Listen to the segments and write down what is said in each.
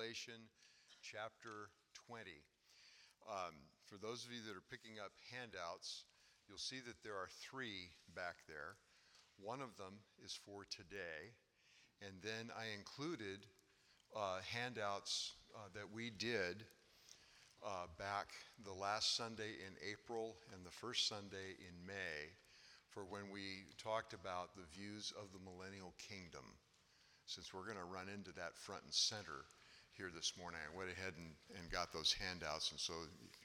Revelation chapter 20. Um, for those of you that are picking up handouts, you'll see that there are three back there. One of them is for today. And then I included uh, handouts uh, that we did uh, back the last Sunday in April and the first Sunday in May for when we talked about the views of the millennial kingdom. Since we're going to run into that front and center here this morning, I went ahead and, and got those handouts. And so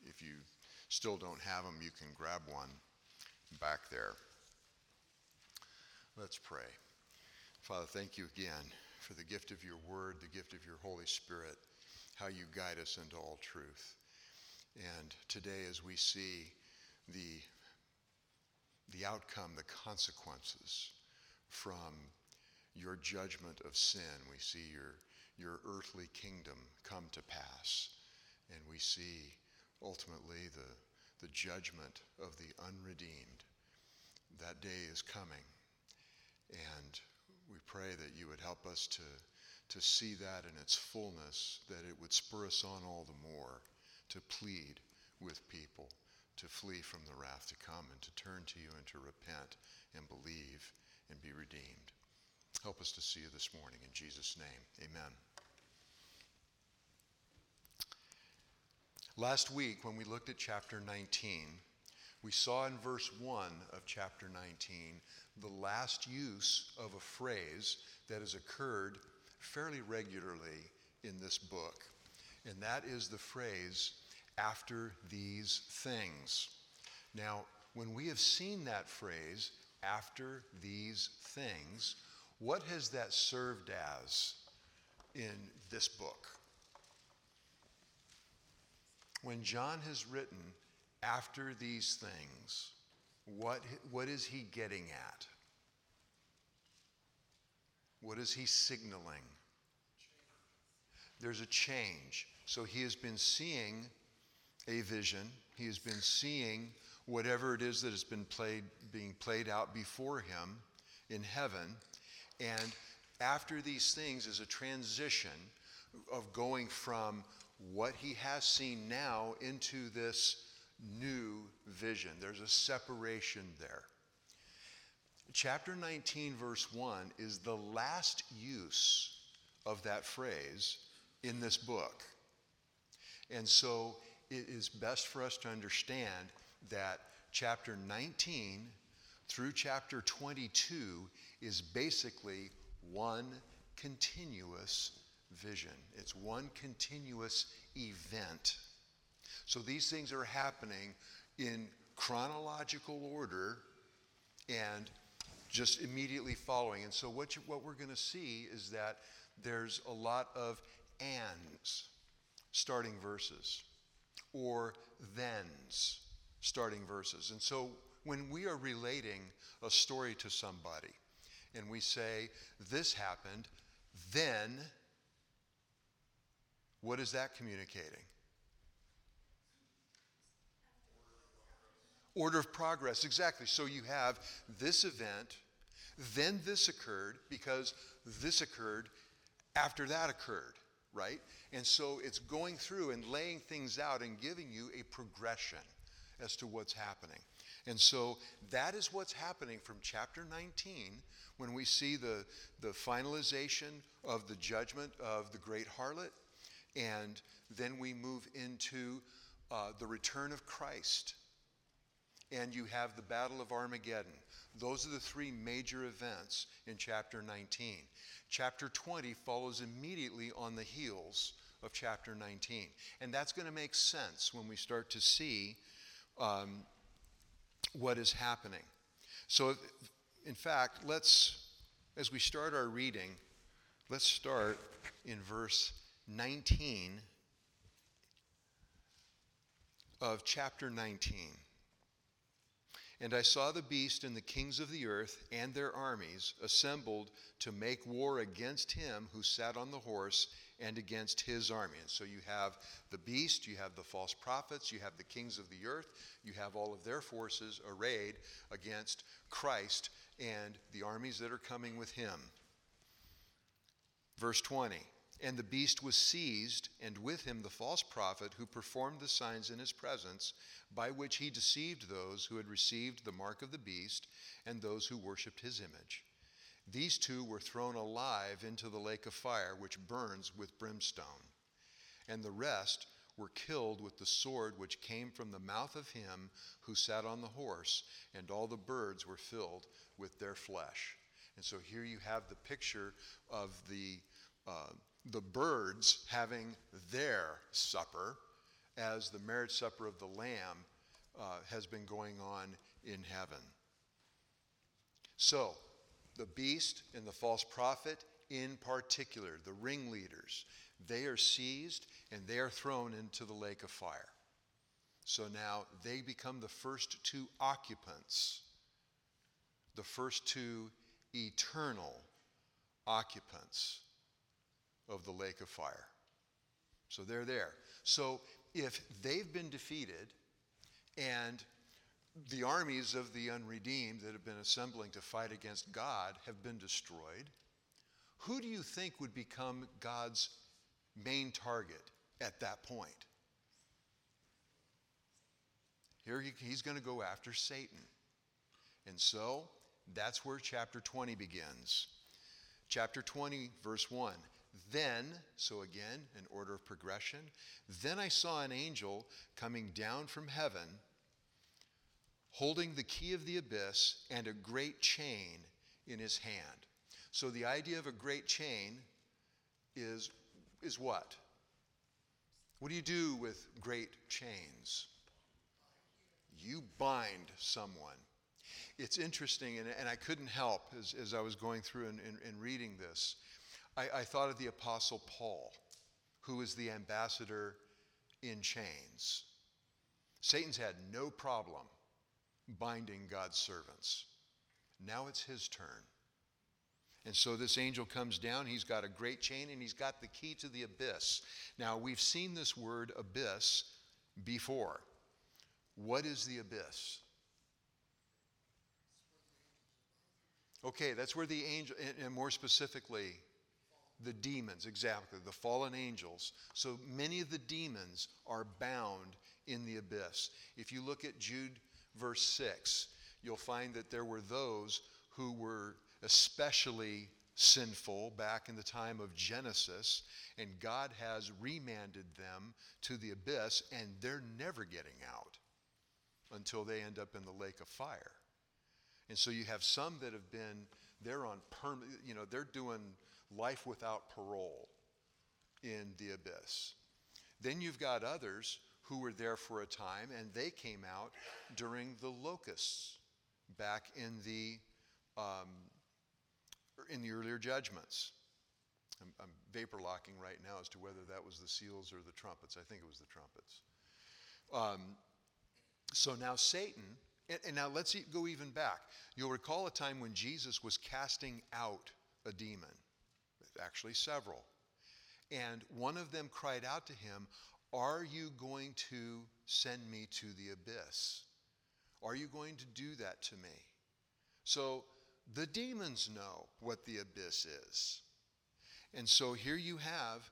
if you still don't have them, you can grab one back there. Let's pray. Father, thank you again for the gift of your word, the gift of your Holy Spirit, how you guide us into all truth. And today, as we see the, the outcome, the consequences from your judgment of sin, we see your, your earthly kingdom come to pass. And we see ultimately the, the judgment of the unredeemed. That day is coming. And we pray that you would help us to, to see that in its fullness, that it would spur us on all the more to plead with people to flee from the wrath to come and to turn to you and to repent and believe and be redeemed. Help us to see you this morning in Jesus' name. Amen. Last week, when we looked at chapter 19, we saw in verse 1 of chapter 19 the last use of a phrase that has occurred fairly regularly in this book and that is the phrase, after these things. Now, when we have seen that phrase, after these things, what has that served as in this book? When John has written, after these things, what, what is he getting at? What is he signaling? There's a change. So he has been seeing a vision. He has been seeing whatever it is that has been played, being played out before him in heaven. And after these things is a transition of going from what he has seen now into this new vision. There's a separation there. Chapter 19, verse 1 is the last use of that phrase in this book. And so it is best for us to understand that chapter 19 through chapter 22 is basically one continuous vision. It's one continuous event. So these things are happening in chronological order and just immediately following. And so what, you, what we're going to see is that there's a lot of ands starting verses or thens starting verses. And so when we are relating a story to somebody and we say, This happened, then what is that communicating? Order of progress, exactly. So you have this event, then this occurred because this occurred after that occurred right? And so it's going through and laying things out and giving you a progression as to what's happening. And so that is what's happening from chapter 19 when we see the, the finalization of the judgment of the great harlot. And then we move into uh, the return of Christ. And you have the Battle of Armageddon. Those are the three major events in chapter 19. Chapter 20 follows immediately on the heels of chapter 19. And that's going to make sense when we start to see um, what is happening. So, in fact, let's, as we start our reading, let's start in verse 19 of chapter 19. And I saw the beast and the kings of the earth and their armies assembled to make war against him who sat on the horse and against his army. And so you have the beast, you have the false prophets, you have the kings of the earth, you have all of their forces arrayed against Christ and the armies that are coming with him. Verse 20 And the beast was seized, and with him the false prophet who performed the signs in his presence, by which he deceived those who had received the mark of the beast and those who worshipped his image. These two were thrown alive into the lake of fire, which burns with brimstone. And the rest were killed with the sword which came from the mouth of him who sat on the horse, and all the birds were filled with their flesh. And so here you have the picture of the, uh, the birds having their supper as the marriage supper of the Lamb uh, has been going on in heaven. So, the beast and the false prophet, in particular, the ringleaders, they are seized and they are thrown into the lake of fire. So now they become the first two occupants, the first two eternal occupants of the lake of fire. So they're there. So if they've been defeated and the armies of the unredeemed that have been assembling to fight against God have been destroyed, who do you think would become God's main target at that point? Here he, he's going to go after Satan. And so that's where chapter 20 begins. Chapter 20, verse 1. Then, so again, in order of progression, then I saw an angel coming down from heaven, holding the key of the abyss and a great chain in his hand. So the idea of a great chain is, is what? What do you do with great chains? You bind someone. It's interesting, and, and I couldn't help as, as I was going through and, and, and reading this. I, I thought of the Apostle Paul, who was the ambassador in chains. Satan's had no problem binding God's servants. Now it's his turn. And so this angel comes down. He's got a great chain and he's got the key to the abyss. Now, we've seen this word abyss before. What is the abyss? Okay, that's where the angel, and more specifically, the demons, exactly, the fallen angels. So many of the demons are bound in the abyss. If you look at Jude verse 6, you'll find that there were those who were especially sinful back in the time of Genesis, and God has remanded them to the abyss, and they're never getting out until they end up in the lake of fire. And so you have some that have been, they're on permanent, you know, they're doing life without parole in the abyss. Then you've got others who were there for a time, and they came out during the locusts back in the um, in the earlier judgments. I'm, I'm, vapor locking right now as to whether that was the seals or the trumpets. I think it was the trumpets. Um, so now Satan, and, and now let's go even back. You'll recall a time when Jesus was casting out a demon, actually several. And one of them cried out to him, Are you going to send me to the abyss? Are you going to do that to me? So the demons know what the abyss is. And so here you have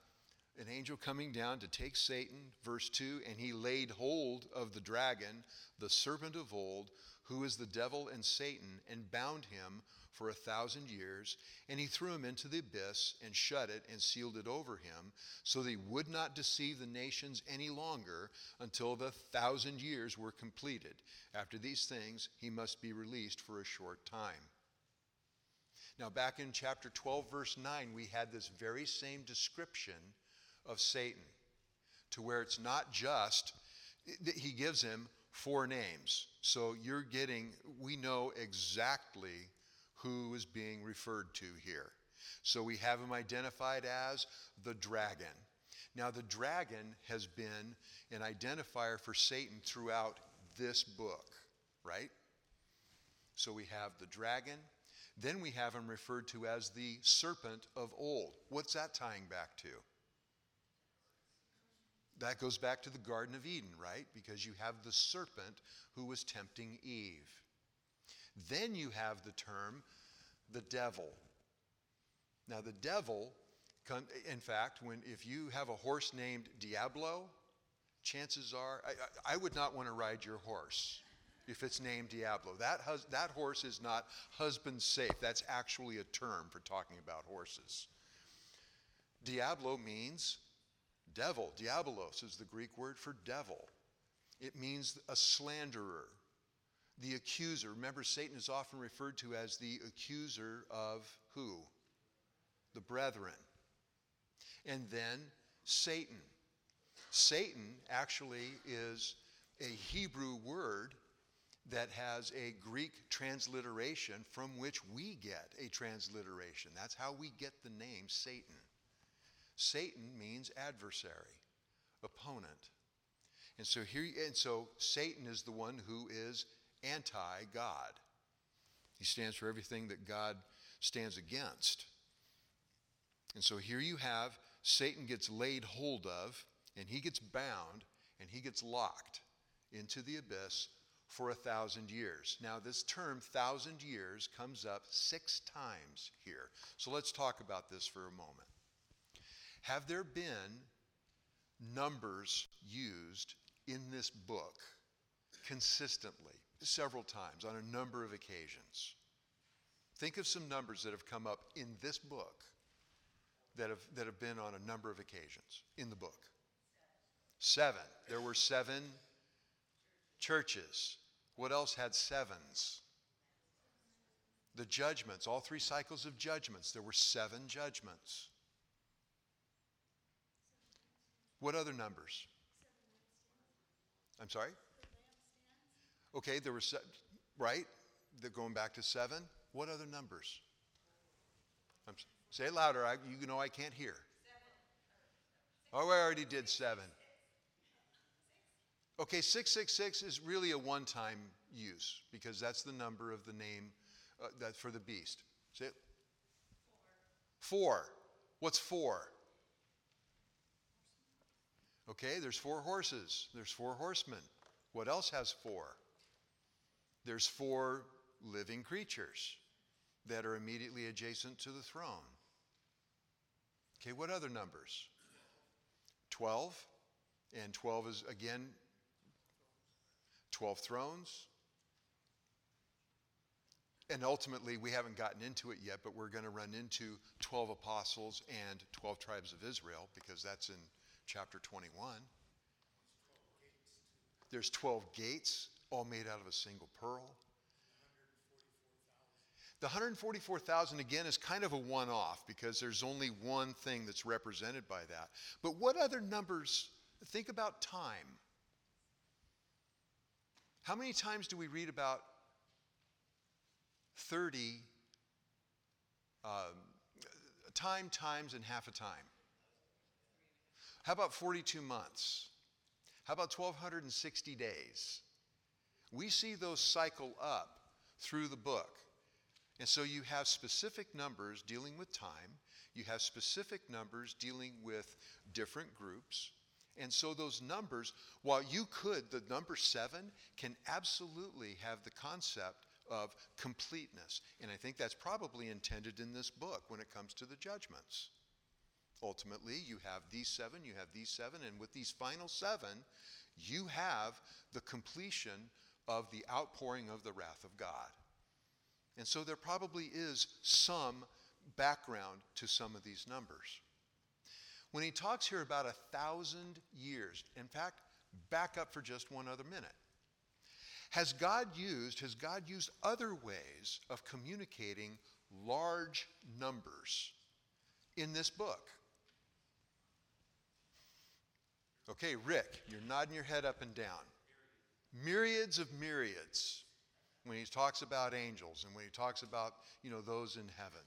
an angel coming down to take Satan, verse 2, and he laid hold of the dragon, the serpent of old, who is the devil and Satan, and bound him for a thousand years. And he threw him into the abyss and shut it and sealed it over him, so that he would not deceive the nations any longer until the thousand years were completed. After these things, he must be released for a short time. Now, back in chapter 12, verse 9, we had this very same description of Satan, to where it's not just, that he gives him four names. So you're getting, we know exactly who is being referred to here. So we have him identified as the dragon. Now, the dragon has been an identifier for Satan throughout this book, right? So we have the dragon, then we have him referred to as the serpent of old. What's that tying back to? That goes back to the Garden of Eden, right? Because you have the serpent who was tempting Eve. Then you have the term the devil. Now, the devil In fact, when if you have a horse named Diablo, chances are I, I would not want to ride your horse if it's named Diablo. That, hus- that horse is not husband safe. That's actually a term for talking about horses. Diablo means devil. Diabolos is the Greek word for devil. It means a slanderer, the accuser. Remember, Satan is often referred to as the accuser of who? The brethren. And then Satan. Satan actually is a Hebrew word that has a Greek transliteration from which we get a transliteration. That's how we get the name Satan. Satan means adversary, opponent. And so here and so Satan is the one who is anti-God. He stands for everything that God stands against. And so here you have Satan gets laid hold of and he gets bound and he gets locked into the abyss for a thousand years. Now, this term, thousand years, comes up six times here. So let's talk about this for a moment. Have there been numbers used in this book consistently, several times, on a number of occasions? Think of some numbers that have come up in this book that have, that have been on a number of occasions in the book. Seven. There were seven churches. What else had sevens? The judgments, all three cycles of judgments. There were seven judgments. What other numbers? I'm sorry? Okay, there were, right? They're going back to seven. What other numbers? I'm, say it louder. I, you know I can't hear. Oh, I already did seven. Okay, 666 is really a one time use because that's the number of the name uh, that for the beast. Say it. Four. four. What's four? Okay, there's four horses, there's four horsemen. What else has four? There's four living creatures that are immediately adjacent to the throne. Okay, what other numbers? 12. And 12 is again 12 thrones. And ultimately, we haven't gotten into it yet, but we're going to run into 12 apostles and 12 tribes of Israel because that's in chapter 21. There's 12 gates, all made out of a single pearl. The 144,000 again is kind of a one off because there's only one thing that's represented by that. But what other numbers? Think about time. How many times do we read about 30 um, time, times, and half a time? How about 42 months? How about 1,260 days? We see those cycle up through the book. And so you have specific numbers dealing with time, you have specific numbers dealing with different groups, and so those numbers, while you could, the number seven can absolutely have the concept of completeness. And I think that's probably intended in this book when it comes to the judgments. Ultimately, you have these seven, you have these seven, and with these final seven, you have the completion of the outpouring of the wrath of God. And so there probably is some background to some of these numbers. When he talks here about a thousand years, in fact, back up for just one other minute. Has God used, has God used other ways of communicating large numbers in this book? Okay, Rick, you're nodding your head up and down. Myriads of myriads when he talks about angels and when he talks about, you know, those in heaven.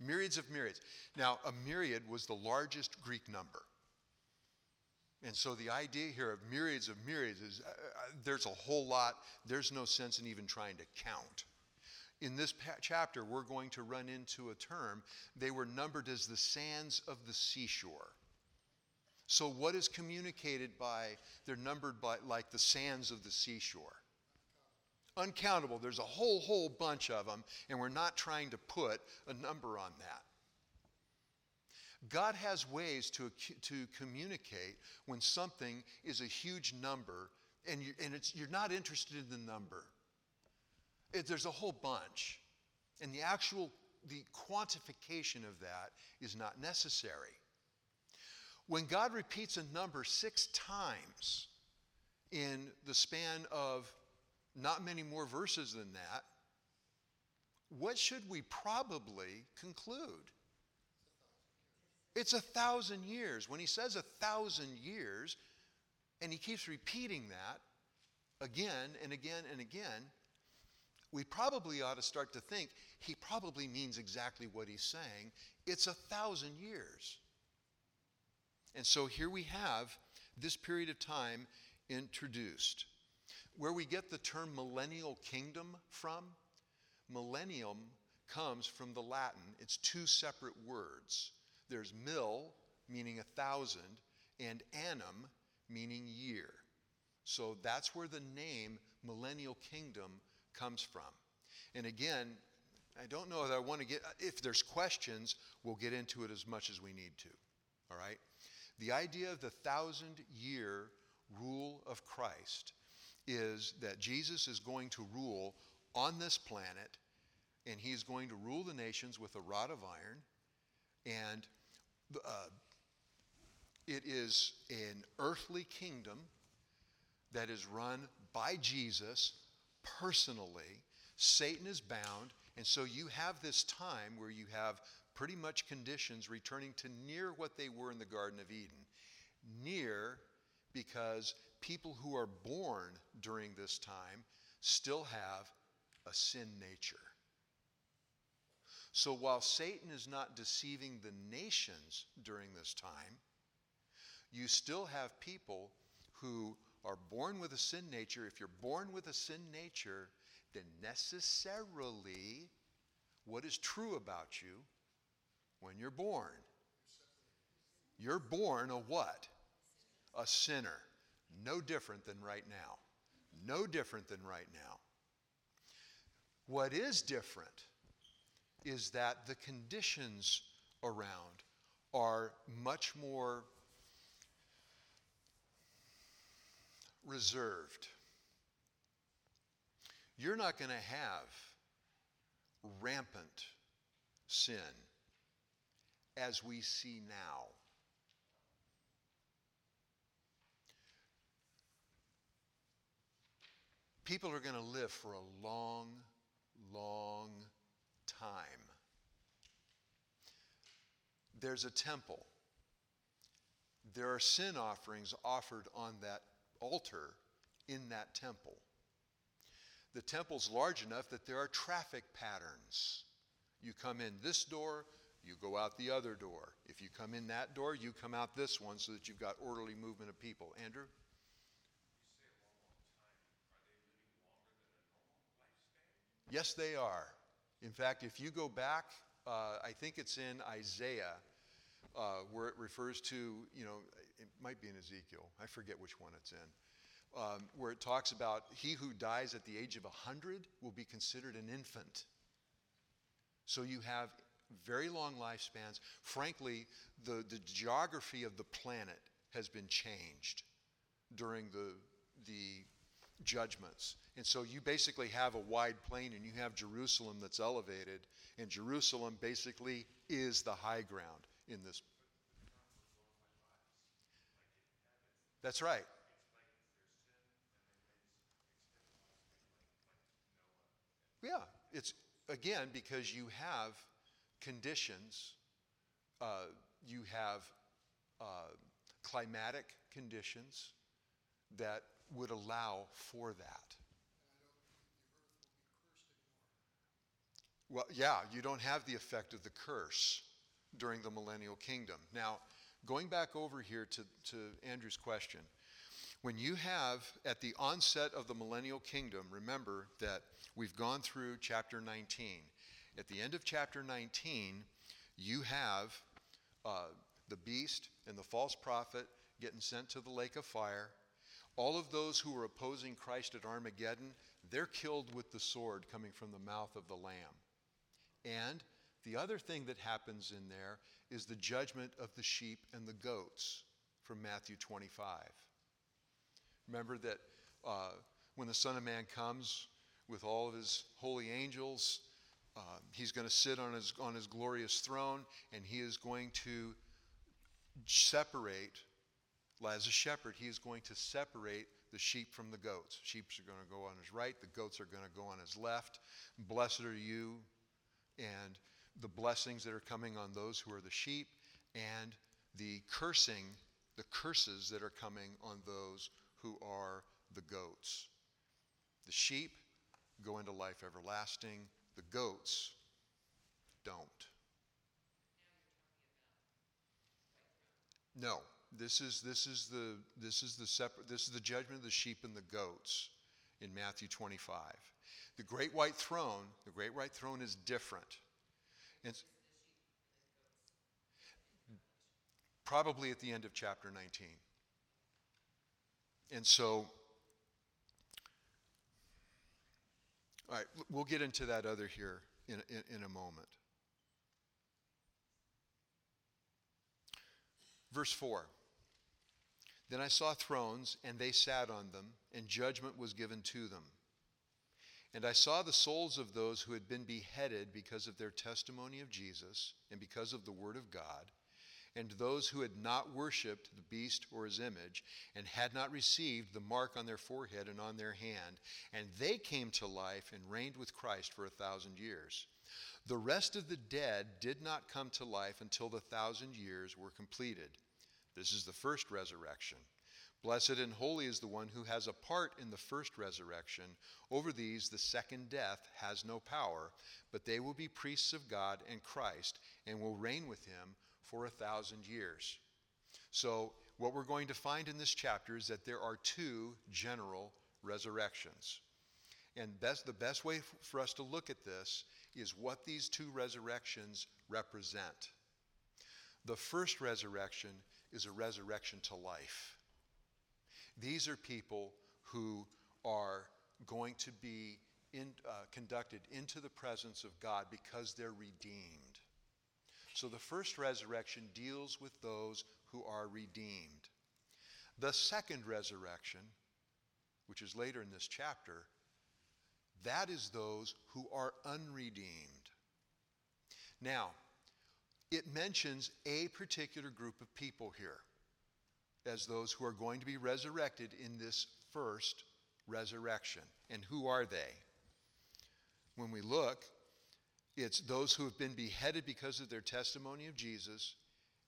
Myriads of myriads. Now, a myriad was the largest Greek number. And so the idea here of myriads of myriads is uh, uh, there's a whole lot, there's no sense in even trying to count. In this pa- chapter, we're going to run into a term. They were numbered as the sands of the seashore. So, what is communicated by, they're numbered by like the sands of the seashore uncountable. There's a whole, whole bunch of them, and we're not trying to put a number on that. God has ways to, to communicate when something is a huge number and, you, and it's, you're not interested in the number. It, there's a whole bunch. And the actual the quantification of that is not necessary. When God repeats a number six times in the span of not many more verses than that, what should we probably conclude? It's a thousand years. When he says a thousand years, and he keeps repeating that again and again and again, we probably ought to start to think he probably means exactly what he's saying. It's a thousand years. And so here we have this period of time introduced. Where we get the term millennial kingdom from, millennium comes from the Latin. It's two separate words. There's mil, meaning a thousand, and annum, meaning year. So that's where the name millennial kingdom comes from. And again, I don't know that I want to get, if there's questions, we'll get into it as much as we need to. All right? The idea of the thousand year rule of Christ is that Jesus is going to rule on this planet and he's going to rule the nations with a rod of iron. And uh, it is an earthly kingdom that is run by Jesus personally. Satan is bound, and so you have this time where you have pretty much conditions returning to near what they were in the Garden of Eden. Near because people who are born during this time still have a sin nature. So while Satan is not deceiving the nations during this time, you still have people who are born with a sin nature, if you're born with a sin nature, then necessarily what is true about you when you're born? You're born a what? A sinner. No different than right now. No different than right now. What is different is that the conditions around are much more reserved. You're not going to have rampant sin as we see now. People are going to live for a long, long time. There's a temple. There are sin offerings offered on that altar in that temple. The temple's large enough that there are traffic patterns. You come in this door, you go out the other door. If you come in that door, you come out this one so that you've got orderly movement of people. Andrew? Yes, they are. In fact, if you go back, uh, I think it's in Isaiah, uh, where it refers to, you know, it might be in Ezekiel. I forget which one it's in. Um, where it talks about he who dies at the age of 100 will be considered an infant. So you have very long lifespans. Frankly, the, the geography of the planet has been changed during the, the judgments. And so you basically have a wide plain and you have Jerusalem that's elevated, and Jerusalem basically is the high ground in this That's right. Yeah, it's again because you have conditions, uh, you have uh, climatic conditions that would allow for that. Well, yeah, you don't have the effect of the curse during the millennial kingdom. Now, going back over here to, to Andrew's question, when you have at the onset of the millennial kingdom, remember that we've gone through chapter 19. At the end of chapter 19, you have uh, the beast and the false prophet getting sent to the lake of fire. All of those who were opposing Christ at Armageddon, they're killed with the sword coming from the mouth of the Lamb. And the other thing that happens in there is the judgment of the sheep and the goats from Matthew 25. Remember that uh, when the Son of Man comes with all of his holy angels, uh, he's going to sit on his, on his glorious throne and he is going to separate, as a shepherd, he is going to separate the sheep from the goats. Sheep are going to go on his right, the goats are going to go on his left. Blessed are you, and the blessings that are coming on those who are the sheep, and the cursing, the curses that are coming on those who are the goats. The sheep go into life everlasting, the goats don't. No, this is this is the this is the separate this is the judgment of the sheep and the goats in Matthew 25. The great white throne, the great white throne is different. It's probably at the end of chapter 19. And so all right, we'll get into that other here in, in, in a moment. Verse 4 Then I saw thrones, and they sat on them, and judgment was given to them. And I saw the souls of those who had been beheaded because of their testimony of Jesus and because of the word of God, and those who had not worshipped the beast or his image, and had not received the mark on their forehead and on their hand. And they came to life and reigned with Christ for a thousand years. The rest of the dead did not come to life until the thousand years were completed. This is the first resurrection. Blessed and holy is the one who has a part in the first resurrection. Over these, the second death has no power, but they will be priests of God and Christ and will reign with him for a thousand years. So, what we're going to find in this chapter is that there are two general resurrections. And best, the best way for us to look at this is what these two resurrections represent. The first resurrection is a resurrection to life. These are people who are going to be in, uh, conducted into the presence of God because they're redeemed. So the first resurrection deals with those who are redeemed. The second resurrection, which is later in this chapter, that is those who are unredeemed. Now, it mentions a particular group of people here as those who are going to be resurrected in this first resurrection. And who are they? When we look, it's those who have been beheaded because of their testimony of Jesus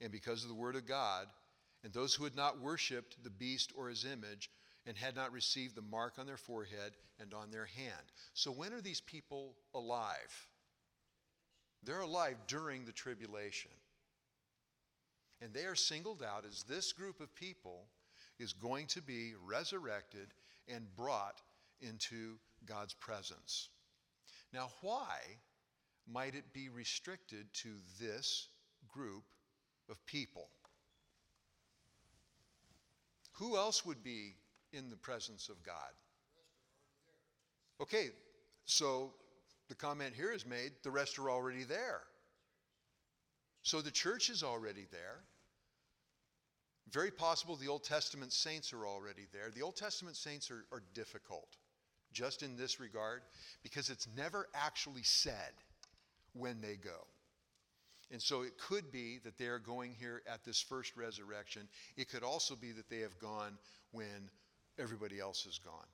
and because of the Word of God, and those who had not worshiped the beast or his image and had not received the mark on their forehead and on their hand. So, when are these people alive? They're alive during the tribulation. And they are singled out as this group of people is going to be resurrected and brought into God's presence. Now, why might it be restricted to this group of people? Who else would be in the presence of God? Okay, so the comment here is made the rest are already there. So the church is already there. Very possible the Old Testament saints are already there. The Old Testament saints are, are difficult just in this regard because it's never actually said when they go. And so it could be that they are going here at this first resurrection. It could also be that they have gone when everybody else has gone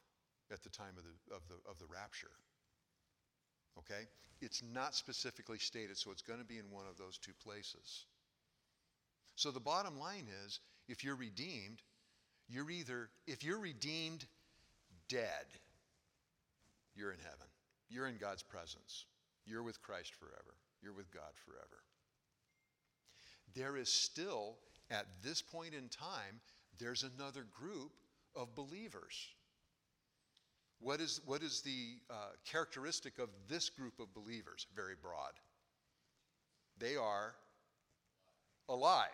at the time of the, of the, of the rapture. Okay? It's not specifically stated, so it's going to be in one of those two places. So the bottom line is if you're redeemed, you're either, if you're redeemed dead, you're in heaven. You're in God's presence. You're with Christ forever. You're with God forever. There is still, at this point in time, there's another group of believers. What is, what is the uh, characteristic of this group of believers? Very broad. They are alive.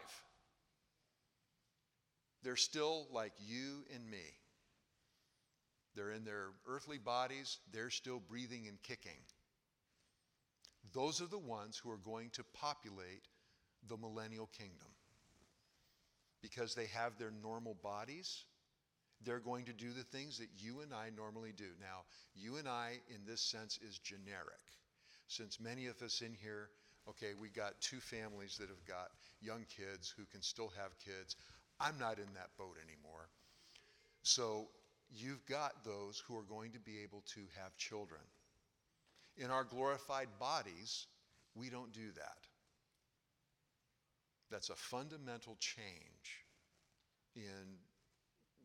They're still like you and me. They're in their earthly bodies, they're still breathing and kicking. Those are the ones who are going to populate the millennial kingdom. Because they have their normal bodies, they're going to do the things that you and I normally do. Now, you and I, in this sense, is generic. Since many of us in here, okay, we got two families that have got young kids who can still have kids. I'm not in that boat anymore. So you've got those who are going to be able to have children. In our glorified bodies, we don't do that. That's a fundamental change in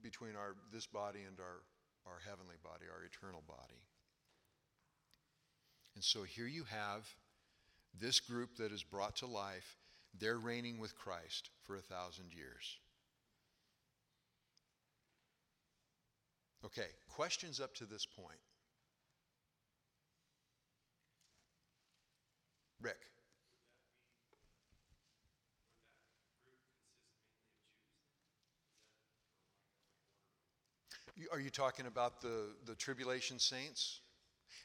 between our this body and our, our heavenly body, our eternal body. And so here you have this group that is brought to life. They're reigning with Christ for a thousand years. Okay, questions up to this point? Rick. Are you talking about the, the tribulation saints?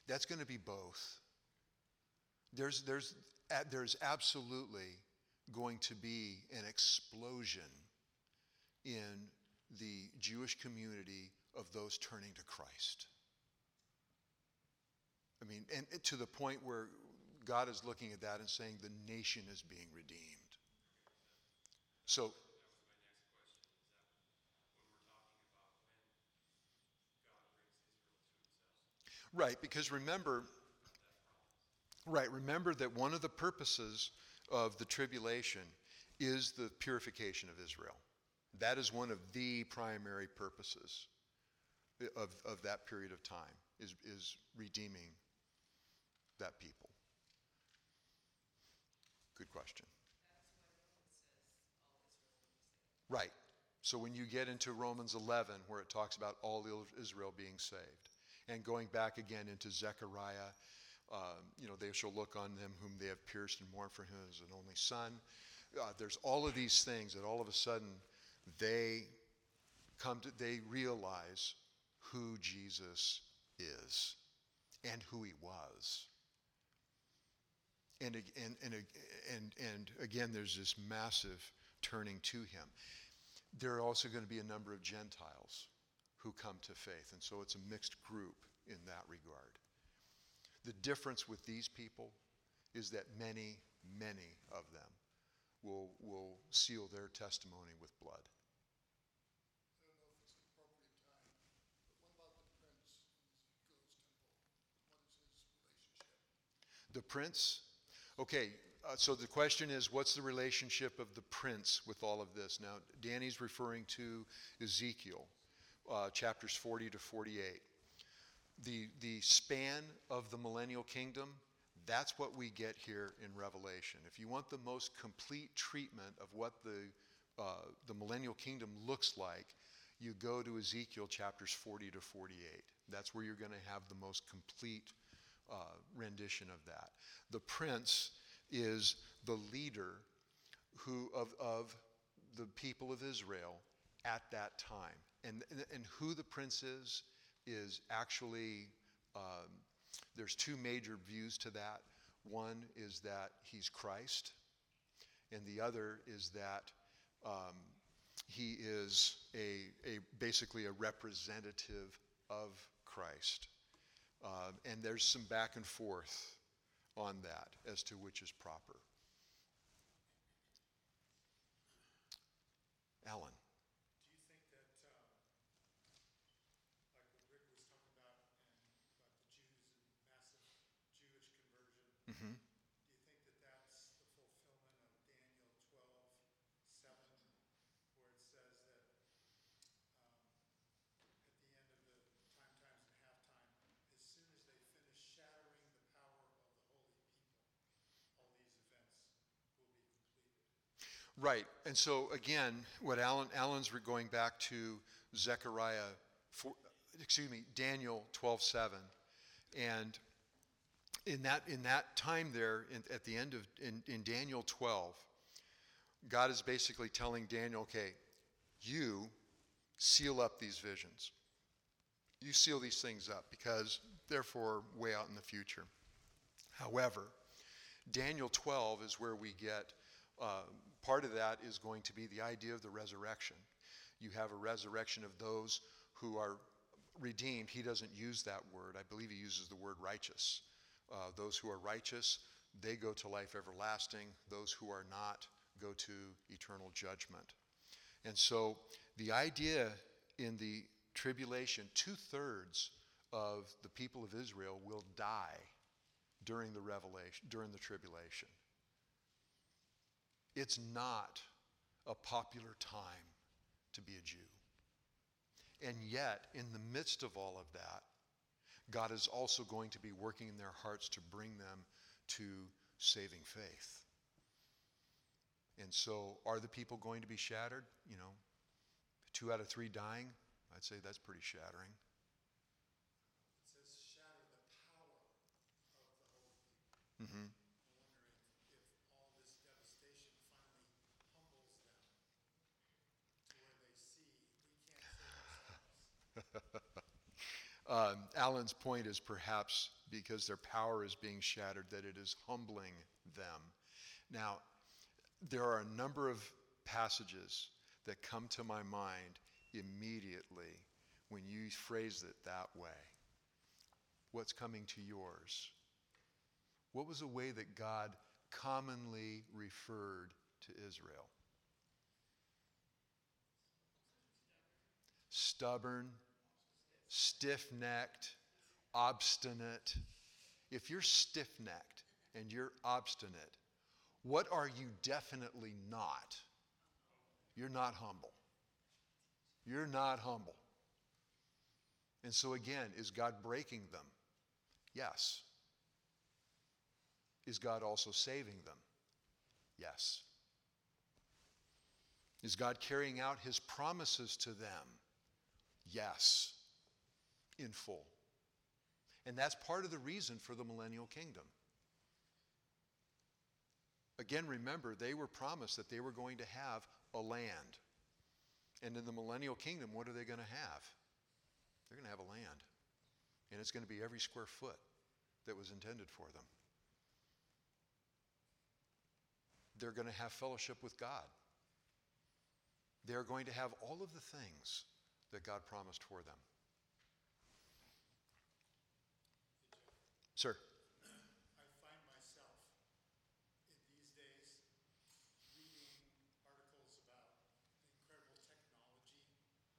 That's going to be both. There's, there's, there's absolutely going to be an explosion in the Jewish community of those turning to Christ. I mean, and to the point where God is looking at that and saying the nation is being redeemed. So, Right, because remember, right, remember that one of the purposes of the tribulation is the purification of Israel. That is one of the primary purposes of, of that period of time, is, is redeeming that people. Good question. Right. So when you get into Romans 11, where it talks about all Israel being saved, and going back again into Zechariah, um, you know, they shall look on them whom they have pierced and mourn for him as an only son. Uh, there's all of these things that all of a sudden they come to, they realize who Jesus is and who he was. And, and, and, and, and again, there's this massive turning to him. There are also going to be a number of Gentiles who come to faith. And so it's a mixed group in that regard. The difference with these people is that many, many of them will, will seal their testimony with blood. The prince? Okay, uh, so the question is what's the relationship of the prince with all of this? Now, Danny's referring to Ezekiel uh, chapters 40 to 48. The, the span of the millennial kingdom, that's what we get here in Revelation. If you want the most complete treatment of what the, uh, the millennial kingdom looks like, you go to Ezekiel chapters 40 to 48. That's where you're going to have the most complete uh, rendition of that. The prince is the leader who, of, of the people of Israel at that time. And, and who the prince is, is actually, um, there's two major views to that. One is that he's Christ, and the other is that um, he is a, a, basically a representative of Christ. Uh, and there's some back and forth on that as to which is proper. Alan. Right. And so again, what Alan Alan's going back to Zechariah, four, excuse me, Daniel 12:7, and in that in that time there, in, at the end of in, in Daniel 12, God is basically telling Daniel, okay, you seal up these visions. You seal these things up because therefore way out in the future. However, Daniel 12 is where we get uh, part of that is going to be the idea of the resurrection. You have a resurrection of those who are redeemed. He doesn't use that word. I believe he uses the word righteous. Uh, those who are righteous, they go to life everlasting. Those who are not go to eternal judgment. And so the idea in the tribulation, two thirds of the people of Israel will die during the revelation, during the tribulation. It's not a popular time to be a Jew. And yet, in the midst of all of that, God is also going to be working in their hearts to bring them to saving faith. And so, are the people going to be shattered? You know, two out of three dying? I'd say that's pretty shattering. It says shatter the power of the holy people. Mm-hmm. I'm wondering if all this devastation finally humbles them to where they see we can't save ourselves. Um, Alan's point is perhaps because their power is being shattered, that it is humbling them. Now, there are a number of passages that come to my mind immediately when you phrase it that way. What's coming to yours? What was a way that God commonly referred to Israel? Stubborn, stiff necked, obstinate. If you're stiff necked and you're obstinate, what are you definitely not? You're not humble. You're not humble. And so, again, is God breaking them? Yes. Is God also saving them? Yes. Is God carrying out his promises to them? Yes, in full. And that's part of the reason for the millennial kingdom. Again, remember, they were promised that they were going to have a land. And in the millennial kingdom, what are they going to have? They're going to have a land. And it's going to be every square foot that was intended for them. They're going to have fellowship with God. They're going to have all of the things that God promised for them. Sir. I find myself in these days reading articles about the incredible technology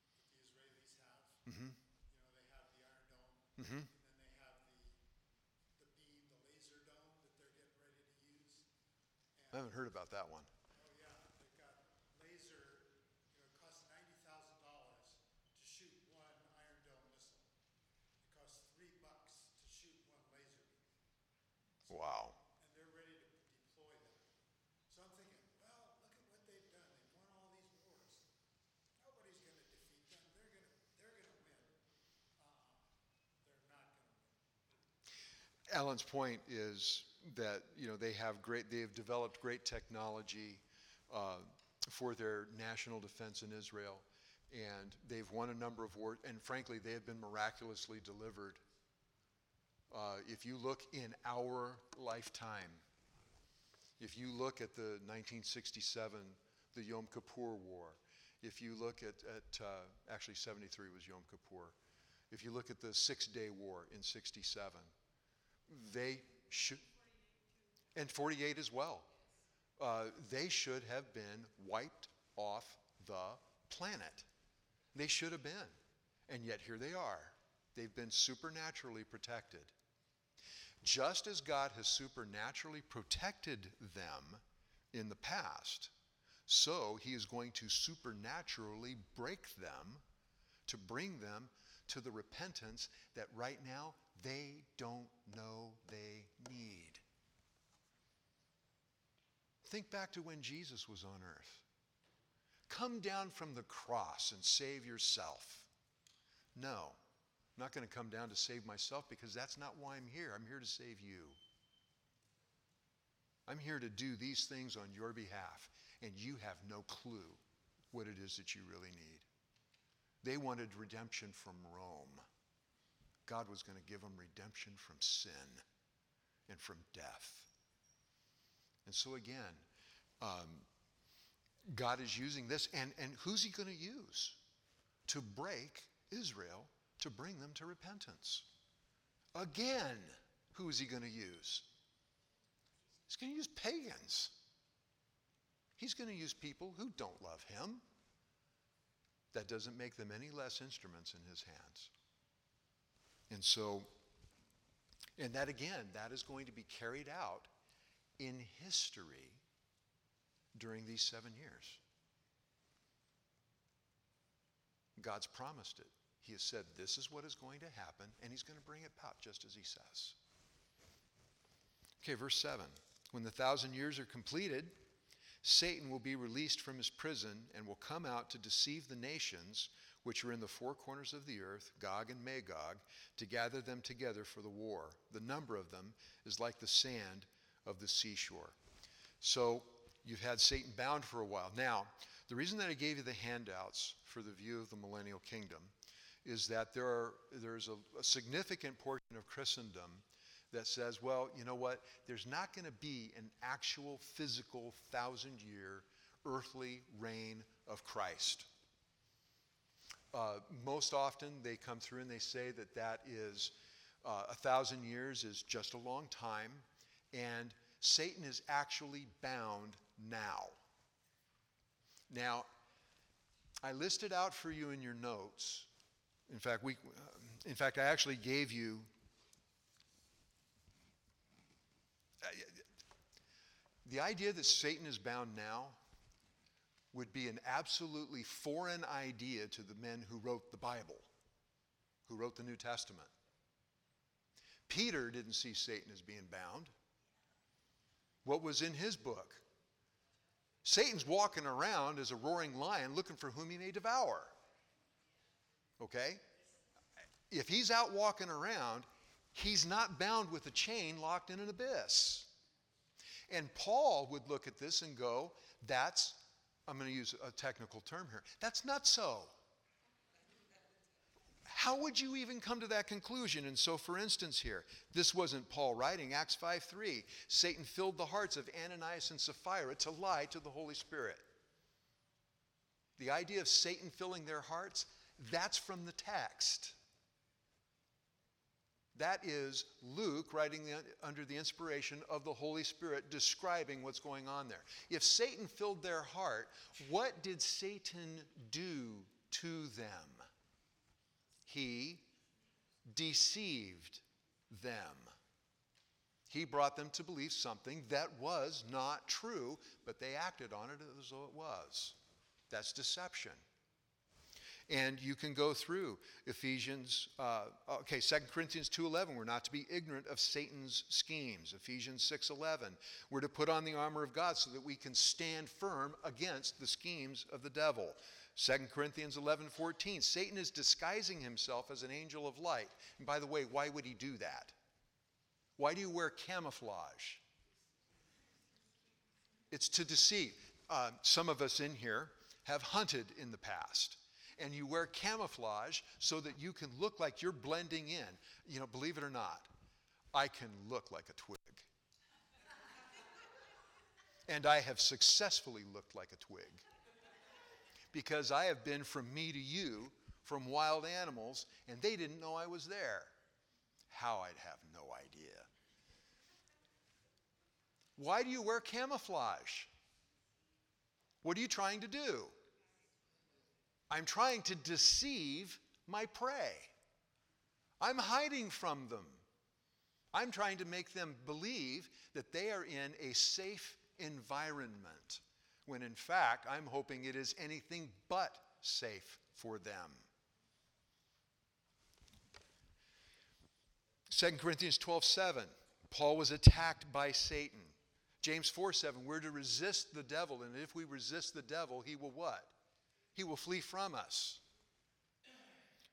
that the Israelis have. Mm-hmm. You know, they have the Iron Dome, Mm-hmm. and then they have the the beam, the laser dome that they're getting ready to use. I haven't heard about that one. Oh yeah, they've got laser. You know, it costs ninety thousand dollars to shoot one Iron Dome missile. It costs three bucks to shoot one laser beam. Wow. and they're ready to deploy them. So I'm thinking, well, look at what they've done. They've won all these wars. Nobody's going to defeat them. They're going to they're going to win. Uh-uh. They're not going to win. Alan's point is that you know they have great, they have developed great technology uh, for their national defense in Israel, and they've won a number of wars. And frankly, they have been miraculously delivered. Uh, if you look in our lifetime, if you look at the 1967, the Yom Kippur War, if you look at, at uh, actually 73 was Yom Kippur, if you look at the Six Day War in 67, they should, and 48 as well, uh, they should have been wiped off the planet. They should have been. And yet here they are. They've been supernaturally protected. Just as God has supernaturally protected them in the past, so he is going to supernaturally break them to bring them to the repentance that right now they don't know they need. Think back to when Jesus was on earth. Come down from the cross and save yourself. No, I'm not going to come down to save myself because that's not why I'm here. I'm here to save you. I'm here to do these things on your behalf, and you have no clue what it is that you really need. They wanted redemption from Rome. God was going to give them redemption from sin and from death. And so, again, um, God is using this, and, and who's he going to use to break Israel, to bring them to repentance? Again, who is he going to use? He's going to use pagans. He's going to use people who don't love him. That doesn't make them any less instruments in his hands. And so, and that again, that is going to be carried out in history during these seven years. God's promised it. He has said, This is what is going to happen, and He's going to bring it about just as He says. Okay, verse 7. When the thousand years are completed, Satan will be released from his prison and will come out to deceive the nations which are in the four corners of the earth, Gog and Magog, to gather them together for the war. The number of them is like the sand of the seashore. So you've had Satan bound for a while. Now, the reason that I gave you the handouts for the view of the millennial kingdom is that there are, there's a, a significant portion of Christendom that says, well, you know what? There's not going to be an actual physical thousand year earthly reign of Christ. Uh, most often they come through and they say that that is uh, a thousand years is just a long time, and Satan is actually bound now. Now, I listed out for you in your notes. In fact, we, uh, in fact, I actually gave you. Uh, the idea that Satan is bound now would be an absolutely foreign idea to the men who wrote the Bible, who wrote the New Testament. Peter didn't see Satan as being bound. What was in his book? Satan's walking around as a roaring lion looking for whom he may devour. Okay? If he's out walking around, he's not bound with a chain locked in an abyss. And Paul would look at this and go, that's I'm going to use a technical term here. That's not so. How would you even come to that conclusion? And so, for instance, here, this wasn't Paul writing, Acts 5 3. Satan filled the hearts of Ananias and Sapphira to lie to the Holy Spirit. The idea of Satan filling their hearts, that's from the text. That is Luke writing the, under the inspiration of the Holy Spirit describing what's going on there. If Satan filled their heart, what did Satan do to them? He deceived them. He brought them to believe something that was not true, but they acted on it as though it was. That's deception and you can go through ephesians uh, okay 2 corinthians 2.11 we're not to be ignorant of satan's schemes. Ephesians 6.11 we're to put on the armor of god so that we can stand firm against the schemes of the devil. 2 corinthians 11.14 satan is disguising himself as an angel of light. And by the way why would he do that? Why do you wear camouflage? It's to deceive. Uh, some of us in here have hunted in the past and you wear camouflage so that you can look like you're blending in. You know, believe it or not, I can look like a twig. and I have successfully looked like a twig. Because I have been from me to you, from wild animals, and they didn't know I was there. How I'd have no idea. Why do you wear camouflage? What are you trying to do? I'm trying to deceive my prey. I'm hiding from them. I'm trying to make them believe that they are in a safe environment, when in fact, I'm hoping it is anything but safe for them. 2 Corinthians 12 7, Paul was attacked by Satan. James 4 7, we're to resist the devil, and if we resist the devil, he will what? He will flee from us.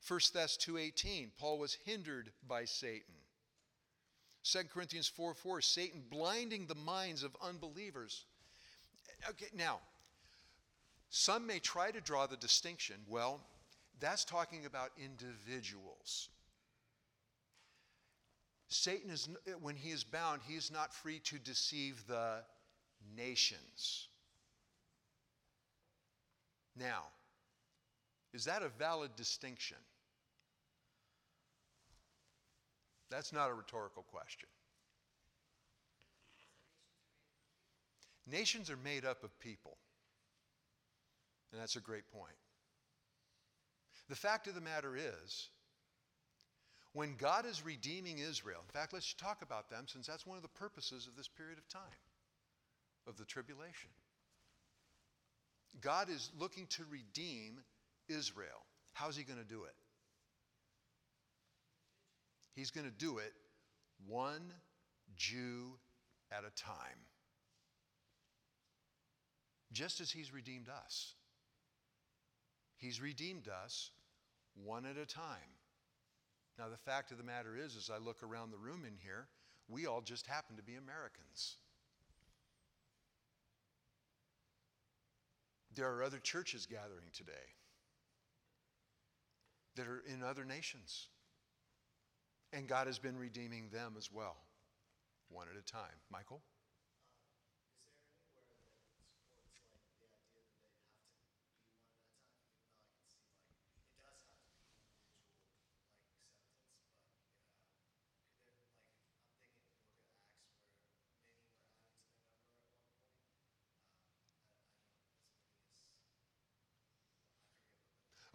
1 Thess 2:18 Paul was hindered by Satan. 2 Corinthians 4 4, Satan blinding the minds of unbelievers. Okay, now, some may try to draw the distinction. Well, that's talking about individuals. Satan is, when he is bound, he is not free to deceive the nations. Now, is that a valid distinction? That's not a rhetorical question. Nations are made up of people. And that's a great point. The fact of the matter is, when God is redeeming Israel, in fact, let's talk about them since that's one of the purposes of this period of time, of the tribulation. God is looking to redeem Israel. How's he going to do it? He's going to do it one Jew at a time. Just as he's redeemed us. He's redeemed us one at a time. Now, the fact of the matter is, as I look around the room in here, we all just happen to be Americans. There are other churches gathering today that are in other nations. And God has been redeeming them as well, one at a time. Michael?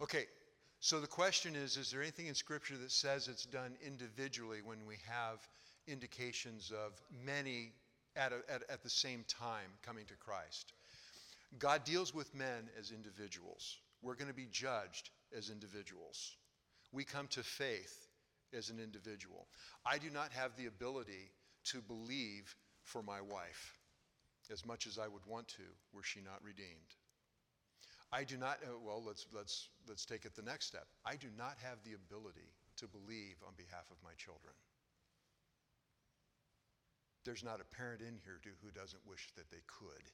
Okay, so the question is Is there anything in Scripture that says it's done individually when we have indications of many at, a, at, at the same time coming to Christ? God deals with men as individuals. We're going to be judged as individuals. We come to faith as an individual. I do not have the ability to believe for my wife as much as I would want to were she not redeemed. I do not, uh, well, let's, let's, let's take it the next step. I do not have the ability to believe on behalf of my children. There's not a parent in here who doesn't wish that they could.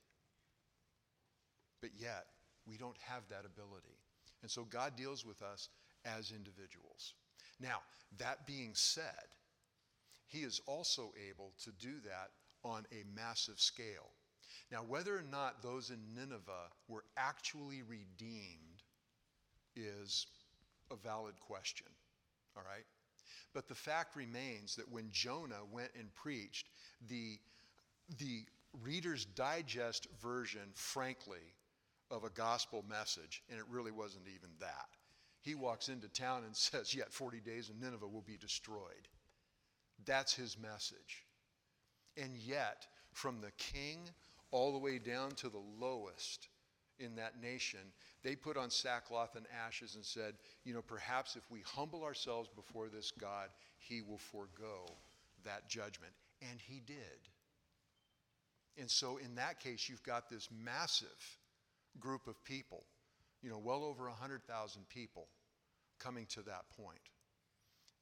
But yet, we don't have that ability. And so God deals with us as individuals. Now, that being said, He is also able to do that on a massive scale. Now, whether or not those in Nineveh were actually redeemed is a valid question, all right? But the fact remains that when Jonah went and preached, the, the Reader's Digest version, frankly, of a gospel message, and it really wasn't even that. He walks into town and says, Yet 40 days and Nineveh will be destroyed. That's his message. And yet, from the king all the way down to the lowest in that nation, they put on sackcloth and ashes and said, you know, perhaps if we humble ourselves before this God, he will forego that judgment. And he did. And so in that case, you've got this massive group of people, you know, well over 100,000 people coming to that point.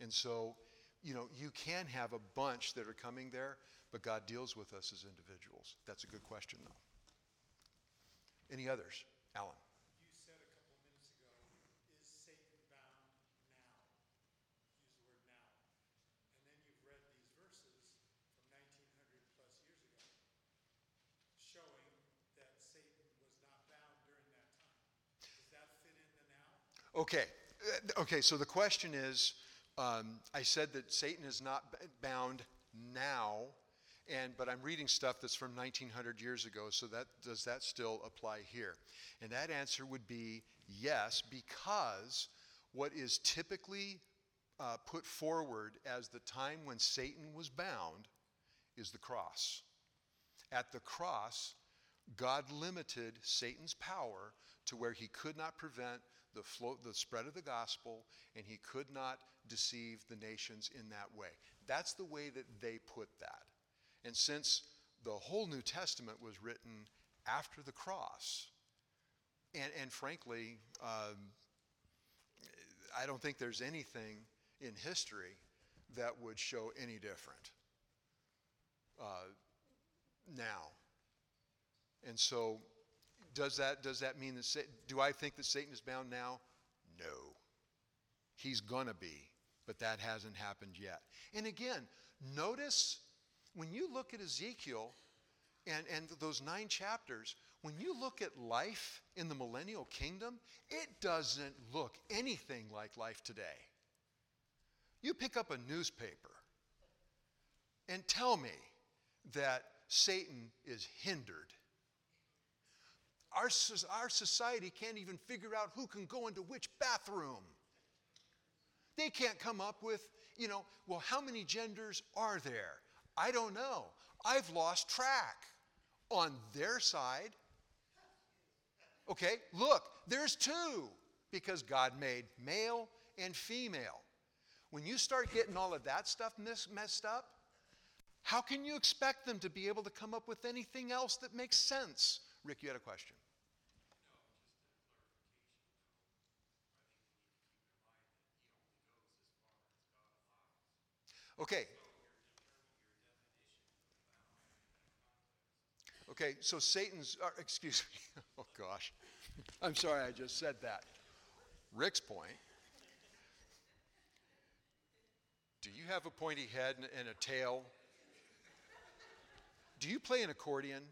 And so, you know, you can have a bunch that are coming there, but God deals with us as individuals. That's a good question, though. Any others? Alan. You said a couple minutes ago, is Satan bound now? Use the word now. And then you've read these verses from 1900 plus years ago, showing that Satan was not bound during that time. Does that fit in the now? Okay. Okay, so the question is um, I said that Satan is not bound now and, but I'm reading stuff that's from 1900 years ago, so that, does that still apply here? And that answer would be yes, because what is typically uh, put forward as the time when Satan was bound is the cross. At the cross, God limited Satan's power to where he could not prevent the, flow, the spread of the gospel and he could not deceive the nations in that way. That's the way that they put that. And since the whole New Testament was written after the cross, and, and frankly, um, I don't think there's anything in history that would show any different uh, now. And so, does that, does that mean that, do I think that Satan is bound now? No. He's going to be, but that hasn't happened yet. And again, notice when you look at Ezekiel and, and those nine chapters, when you look at life in the millennial kingdom, it doesn't look anything like life today. You pick up a newspaper and tell me that Satan is hindered. Our, our society can't even figure out who can go into which bathroom. They can't come up with, you know, well, how many genders are there? I don't know. I've lost track. On their side, okay, look, there's two because God made male and female. When you start getting all of that stuff messed up, how can you expect them to be able to come up with anything else that makes sense? Rick, you had a question. Okay. Okay, so Satan's, uh, excuse me, oh gosh. I'm sorry I just said that. Rick's point. Do you have a pointy head and, and a tail? Do you play an accordion?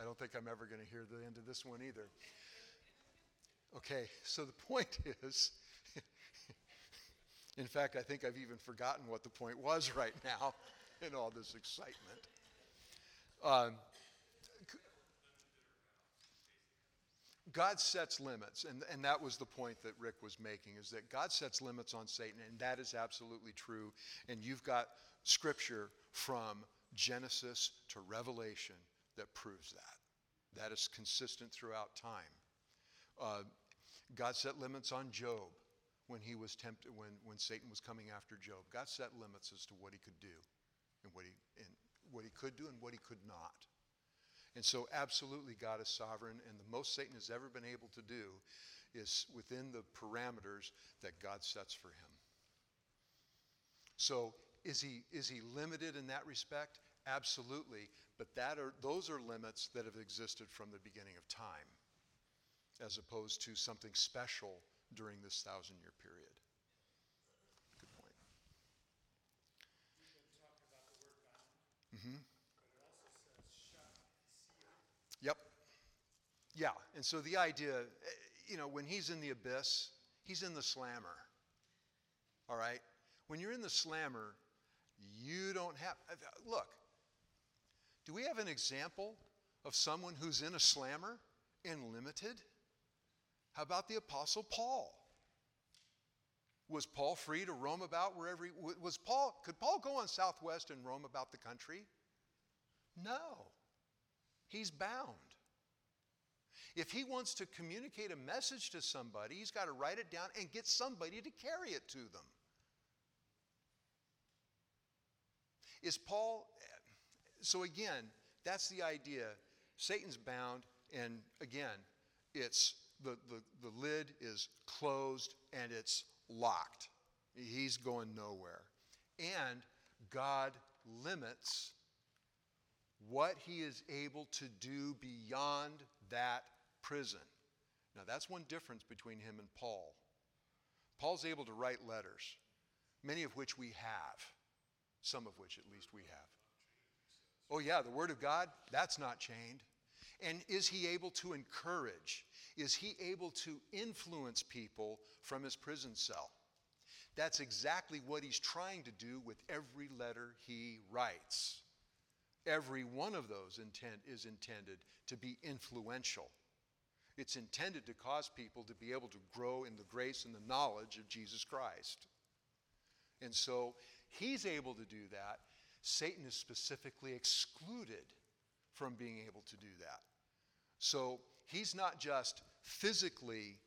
I don't think I'm ever going to hear the end of this one either. Okay, so the point is, in fact, I think I've even forgotten what the point was right now in all this excitement. Um, God sets limits, and, and that was the point that Rick was making, is that God sets limits on Satan, and that is absolutely true. And you've got scripture from Genesis to Revelation that proves that. That is consistent throughout time. Uh, God set limits on Job when he was tempted, when, when Satan was coming after Job. God set limits as to what he could do and what he, and what he could do and what he could not. And so, absolutely, God is sovereign, and the most Satan has ever been able to do is within the parameters that God sets for him. So, is he, is he limited in that respect? Absolutely, but that are, those are limits that have existed from the beginning of time, as opposed to something special during this thousand year period. Good point. Mm-hmm. Yep. Yeah, and so the idea, you know, when he's in the abyss, he's in the slammer. All right? When you're in the slammer, you don't have, look, do we have an example of someone who's in a slammer and limited? How about the Apostle Paul? Was Paul free to roam about wherever he was Paul could Paul go on southwest and roam about the country? No. He's bound. If he wants to communicate a message to somebody, he's got to write it down and get somebody to carry it to them. Is Paul so again, that's the idea. Satan's bound, and again, it's the, the, the lid is closed and it's locked. He's going nowhere. And God limits what he is able to do beyond that prison. Now, that's one difference between him and Paul. Paul's able to write letters, many of which we have, some of which at least we have. Oh, yeah, the Word of God, that's not chained. And is he able to encourage? Is he able to influence people from his prison cell? That's exactly what he's trying to do with every letter he writes. Every one of those intent is intended to be influential. It's intended to cause people to be able to grow in the grace and the knowledge of Jesus Christ. And so he's able to do that Satan is specifically excluded from being able to do that. So he's not just physically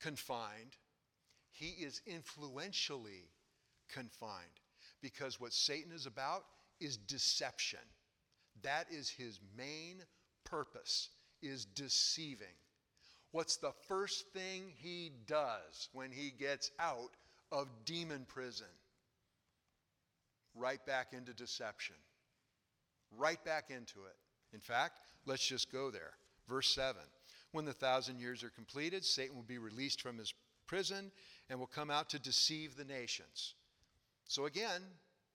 confined, he is influentially confined. Because what Satan is about is deception. That is his main purpose, is deceiving. What's the first thing he does when he gets out of demon prison? right back into deception. Right back into it. In fact, let's just go there. Verse 7 When the thousand years are completed, Satan will be released from his prison and will come out to deceive the nations. So again,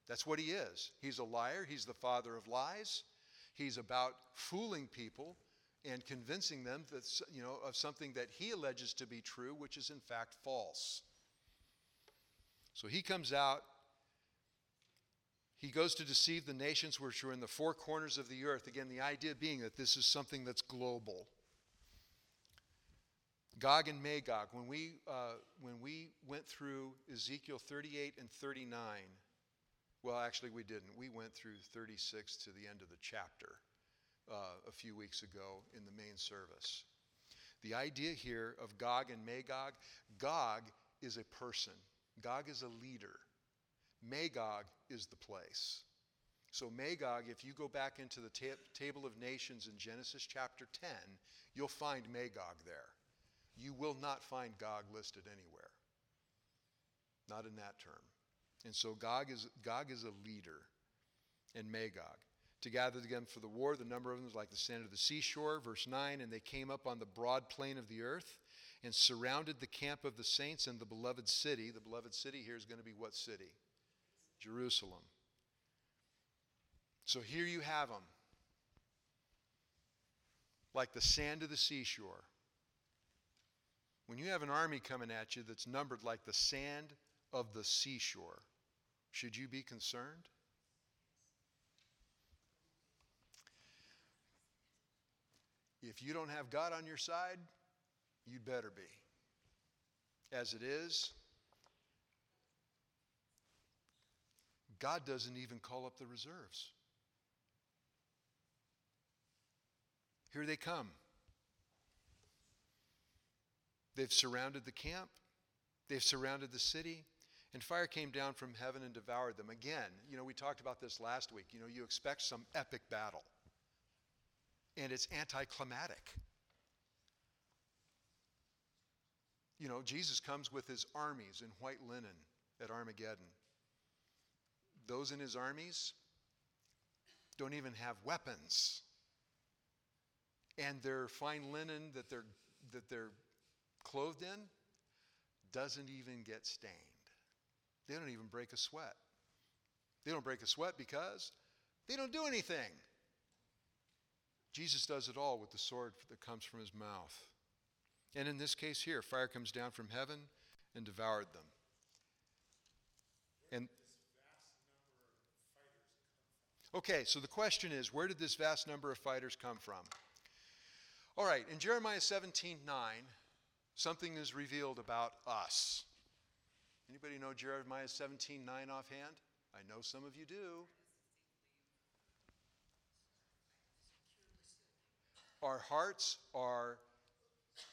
that's what he is. He's a liar, he's the father of lies. He's about fooling people and convincing them that you know of something that he alleges to be true which is in fact false. So he comes out he goes to deceive the nations which are in the four corners of the earth. Again, the idea being that this is something that's global. Gog and Magog, when we, uh, when we went through Ezekiel 38 and 39, well, actually, we didn't. We went through 36 to the end of the chapter uh, a few weeks ago in the main service. The idea here of Gog and Magog Gog is a person, Gog is a leader, Magog is the place. So, Magog, if you go back into the ta- table of nations in Genesis chapter 10, you'll find Magog there. You will not find Gog listed anywhere, not in that term. And so Gog is, Gog is a leader, and Magog. To gather them for the war, the number of them was like the sand of the seashore. Verse 9, and they came up on the broad plain of the earth and surrounded the camp of the saints and the beloved city. The beloved city here is going to be what city? Jerusalem. So here you have them, like the sand of the seashore. When you have an army coming at you that's numbered like the sand of the seashore, should you be concerned? If you don't have God on your side, you'd better be. As it is, God doesn't even call up the reserves. Here they come. They've surrounded the camp, they've surrounded the city, and fire came down from heaven and devoured them. Again, you know, we talked about this last week. You know, you expect some epic battle, and it's anticlimactic. You know, Jesus comes with his armies in white linen at Armageddon. Those in his armies don't even have weapons. And their fine linen that they're, that they're clothed in doesn't even get stained. They don't even break a sweat. They don't break a sweat because they don't do anything. Jesus does it all with the sword that comes from his mouth. And in this case here, fire comes down from heaven and devoured them. And Okay, so the question is where did this vast number of fighters come from? All right, in Jeremiah 17 9, something is revealed about us. Anybody know Jeremiah 17 9 offhand? I know some of you do. Our hearts are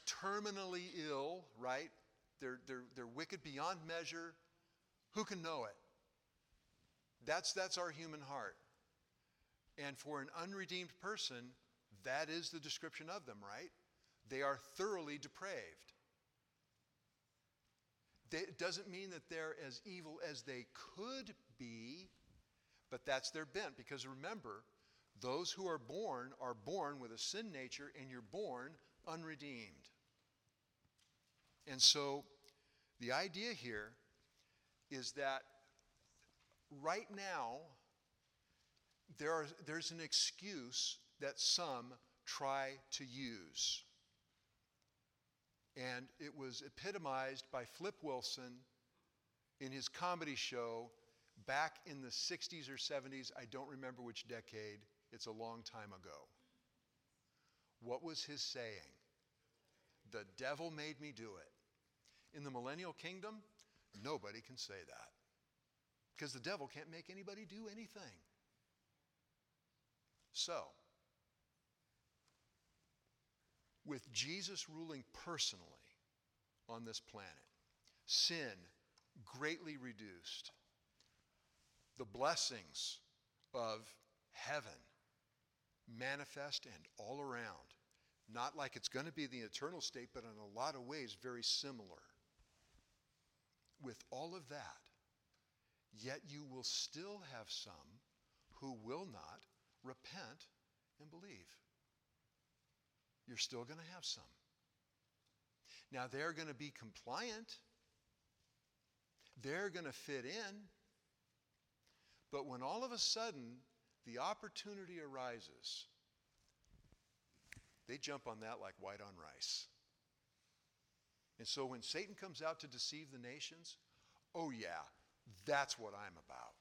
terminally ill, right? They're, they're, they're wicked beyond measure. Who can know it? That's, that's our human heart. And for an unredeemed person, that is the description of them, right? They are thoroughly depraved. It doesn't mean that they're as evil as they could be, but that's their bent. Because remember, those who are born are born with a sin nature, and you're born unredeemed. And so the idea here is that right now, there are, there's an excuse that some try to use. And it was epitomized by Flip Wilson in his comedy show back in the 60s or 70s. I don't remember which decade, it's a long time ago. What was his saying? The devil made me do it. In the millennial kingdom, nobody can say that because the devil can't make anybody do anything. So, with Jesus ruling personally on this planet, sin greatly reduced, the blessings of heaven manifest and all around. Not like it's going to be the eternal state, but in a lot of ways very similar. With all of that, yet you will still have some who will not repent and believe you're still going to have some. Now, they're going to be compliant they're going to fit in. But when all of a sudden the opportunity arises, they jump on that like white on rice. And so when Satan comes out to deceive the nations, oh, yeah, that's what I'm about.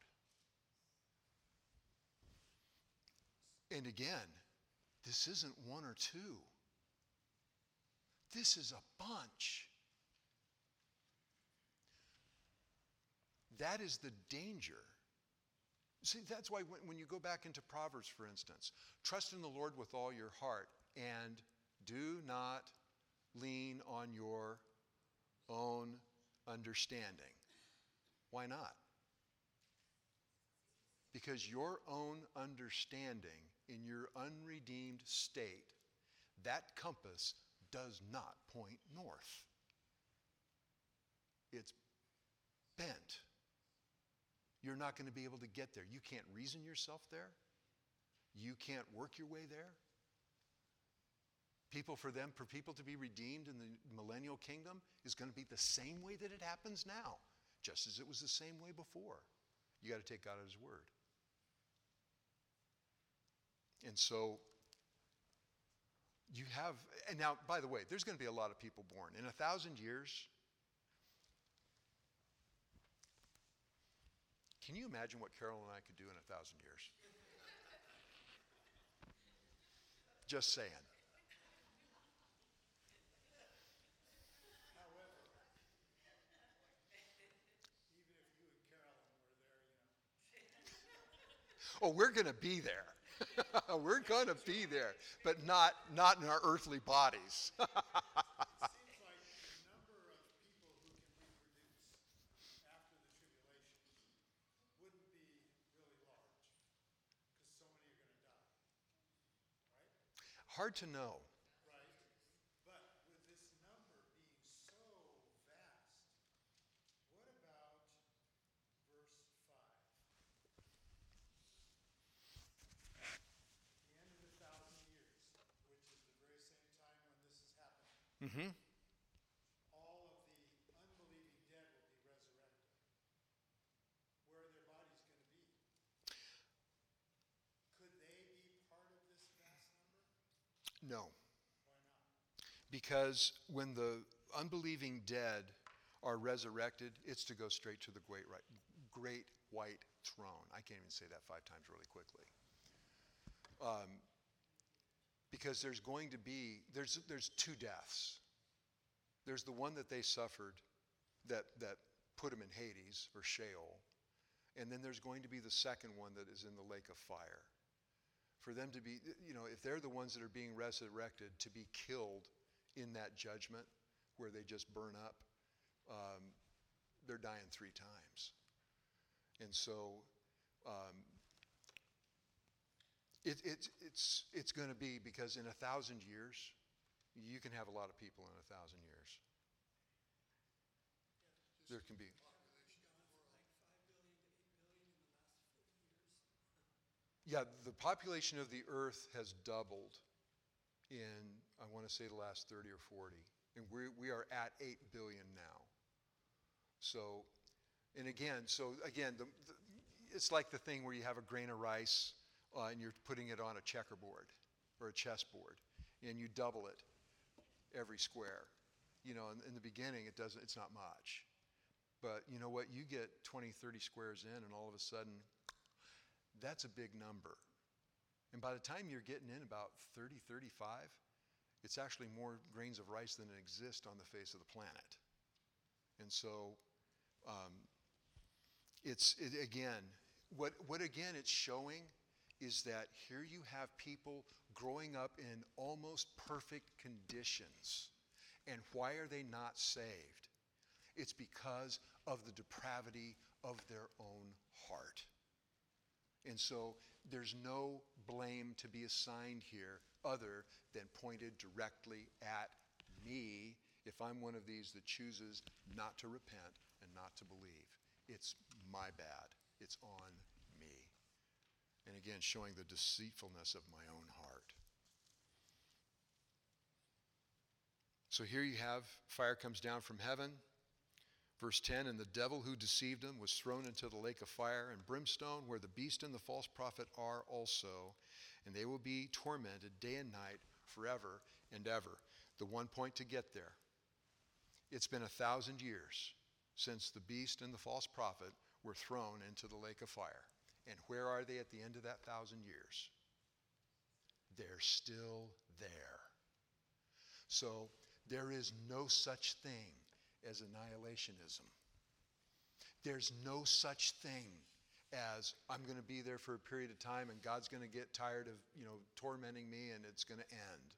And again, this isn't one or two, this is a bunch. That is the danger. See, that's why when, when, you go back into Proverbs, for instance, trust in the Lord with all your heart and do not lean on your own understanding. Why not? Because your own understanding in your unredeemed state, that compass does not point north. It's bent. You're not going to be able to get there. You can't reason yourself there. You can't work your way there. People, for them, for people to be redeemed in the millennial kingdom is going to be the same way that it happens now, just as it was the same way before. You got to take God at His word. And so you have, and now, by the way, there's going to be a lot of people born. In a thousand years, can you imagine what Carol and I could do in a thousand years? Just saying. oh, we're going to be there. we're going to be there, but not, not in our earthly bodies. Hard to know. Mm-hmm. All of the unbelieving dead will be resurrected. Where are their bodies going to be? Could they be part of this vast number? No. Why not? Because when the unbelieving dead are resurrected, it's to go straight to the great, right, great white throne. I can't even say that five times really quickly. Um, because there's going to be there's there's two deaths there's the one that they suffered that that put them in hades or sheol. And then there's going to be the second one that is in the lake of fire. For them to be you know if they're the ones that are being resurrected to be killed in that judgment where they just burn up um, they're dying three times. And so um, it, it, it's, it's going to be because in a thousand years, you can have a lot of people in a thousand years. There can be. Yeah, the population of the earth has doubled in, I want to say, the last 30 or 40. And we, we are at 8 billion now. So, and again, so again, the, the, it's like the thing where you have a grain of rice uh, and you're putting it on a checkerboard or a chessboard, and you double it every square. You know, in, in the beginning, it doesn't, it's not much. But you know what? You get 20, 30 squares in, and all of a sudden, that's a big number. And by the time you're getting in about 30, 35, it's actually more grains of rice than exist on the face of the planet. And so, um, it's it, again, what, what again it's showing is that here you have people growing up in almost perfect conditions. And why are they not saved? It's because of the depravity of their own heart. And so there's no blame to be assigned here other than pointed directly at me if I'm one of these that chooses not to repent and not to believe. It's my bad. It's on and again, showing the deceitfulness of my own heart. So here you have fire comes down from heaven. Verse 10 And the devil who deceived him was thrown into the lake of fire and brimstone, where the beast and the false prophet are also, and they will be tormented day and night forever and ever. The one point to get there it's been a thousand years since the beast and the false prophet were thrown into the lake of fire. And where are they at the end of that thousand years? They're still there. So there is no such thing as annihilationism. There's no such thing as I'm going to be there for a period of time and God's going to get tired of, you know, tormenting me and it's going to end.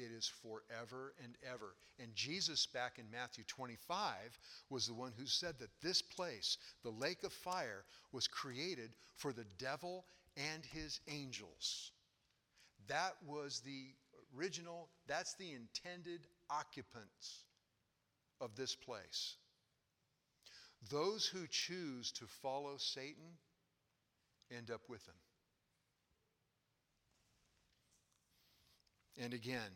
It is forever and ever. And Jesus, back in Matthew 25, was the one who said that this place, the lake of fire, was created for the devil and his angels. That was the original, that's the intended occupants of this place. Those who choose to follow Satan end up with him. And again,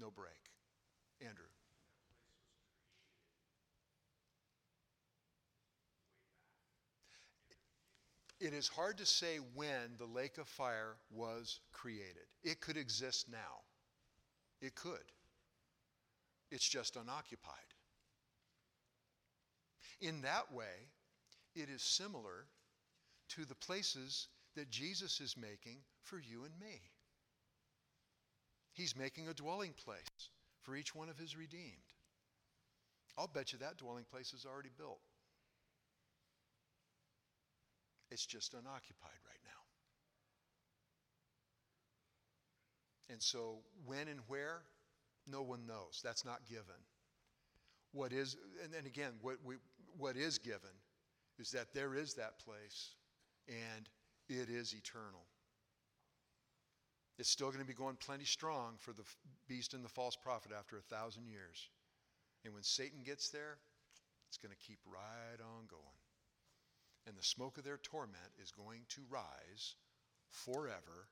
no break. Andrew. It is hard to say when the lake of fire was created. It could exist now. It could. It's just unoccupied. In that way, it is similar to the places that Jesus is making for you and me. He's making a dwelling place for each one of his redeemed. I'll bet you that dwelling place is already built. It's just unoccupied right now. And so, when and where, no one knows. That's not given. What is, and then again, what, we, what is given is that there is that place and it is eternal. It's still going to be going plenty strong for the beast and the false prophet after a thousand years. And when Satan gets there, it's going to keep right on going. And the smoke of their torment is going to rise forever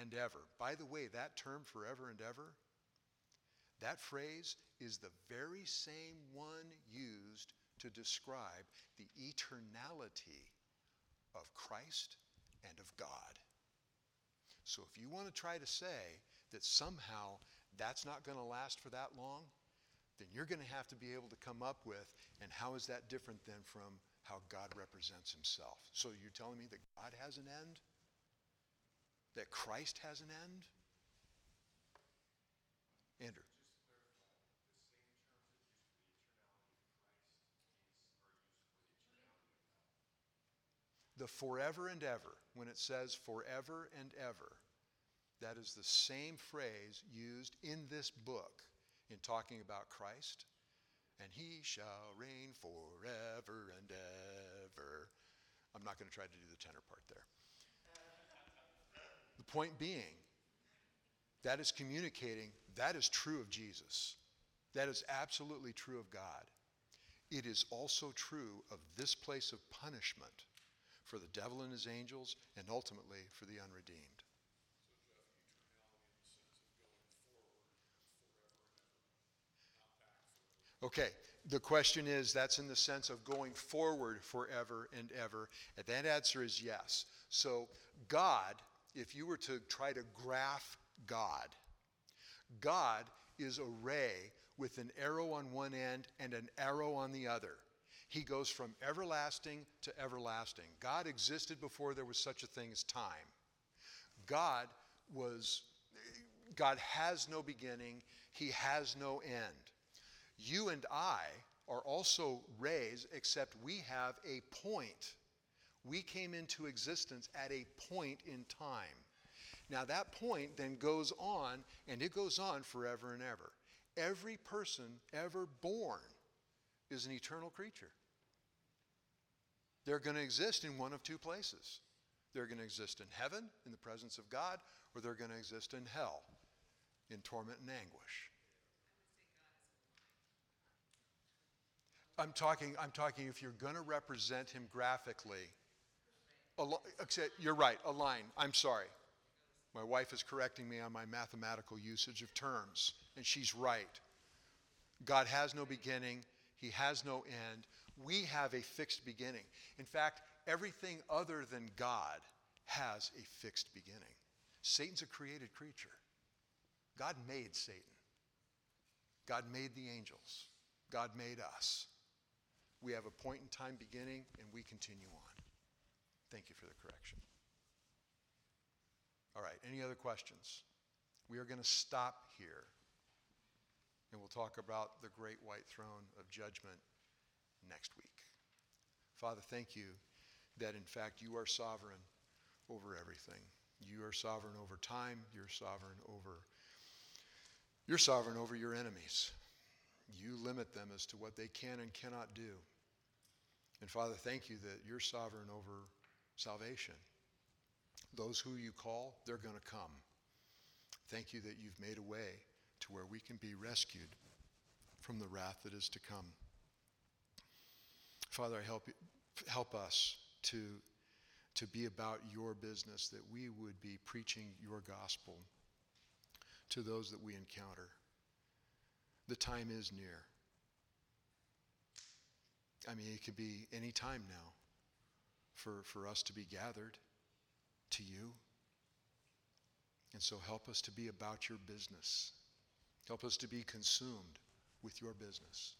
and ever. By the way, that term forever and ever, that phrase is the very same one used to describe the eternality of Christ and of God. So if you want to try to say that somehow that's not going to last for that long, then you're going to have to be able to come up with, and how is that different than from how God represents himself? So you're telling me that God has an end? That Christ has an end? Andrew. The forever and ever, when it says forever and ever, that is the same phrase used in this book in talking about Christ. And he shall reign forever and ever. I'm not going to try to do the tenor part there. The point being, that is communicating, that is true of Jesus. That is absolutely true of God. It is also true of this place of punishment for the devil and his angels, and ultimately for the unredeemed. Okay, the question is that's in the sense of going forward forever and ever. And that answer is yes. So, God, if you were to try to graph God, God is a ray with an arrow on one end and an arrow on the other. He goes from everlasting to everlasting. God existed before there was such a thing as time. God was God has no beginning, he has no end. You and I are also raised except we have a point. We came into existence at a point in time. Now that point then goes on and it goes on forever and ever. Every person ever born is an eternal creature. They're going to exist in one of two places. They're going to exist in heaven, in the presence of God, or they're going to exist in hell, in torment and anguish. I'm talking, I'm talking if you're going to represent him graphically, you're right, a line. I'm sorry. My wife is correcting me on my mathematical usage of terms, and she's right. God has no beginning, He has no end. We have a fixed beginning. In fact, everything other than God has a fixed beginning. Satan's a created creature. God made Satan. God made the angels. God made us. We have a point in time beginning and we continue on. Thank you for the correction. All right, any other questions? We are going to stop here and we'll talk about the great white throne of judgment next week. Father, thank you that in fact you are sovereign over everything. You are sovereign over time, you're sovereign over you're sovereign over your enemies. You limit them as to what they can and cannot do. And Father, thank you that you're sovereign over salvation. Those who you call, they're going to come. Thank you that you've made a way to where we can be rescued from the wrath that is to come. Father, I help, help us to, to be about your business, that we would be preaching your gospel to those that we encounter. The time is near. I mean, it could be any time now for, for us to be gathered to you. And so help us to be about your business. Help us to be consumed with your business.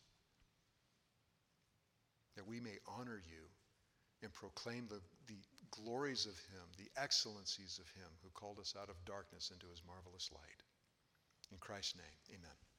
That we may honor you and proclaim the, the glories of him, the excellencies of him who called us out of darkness into his marvelous light. In Christ's name, amen.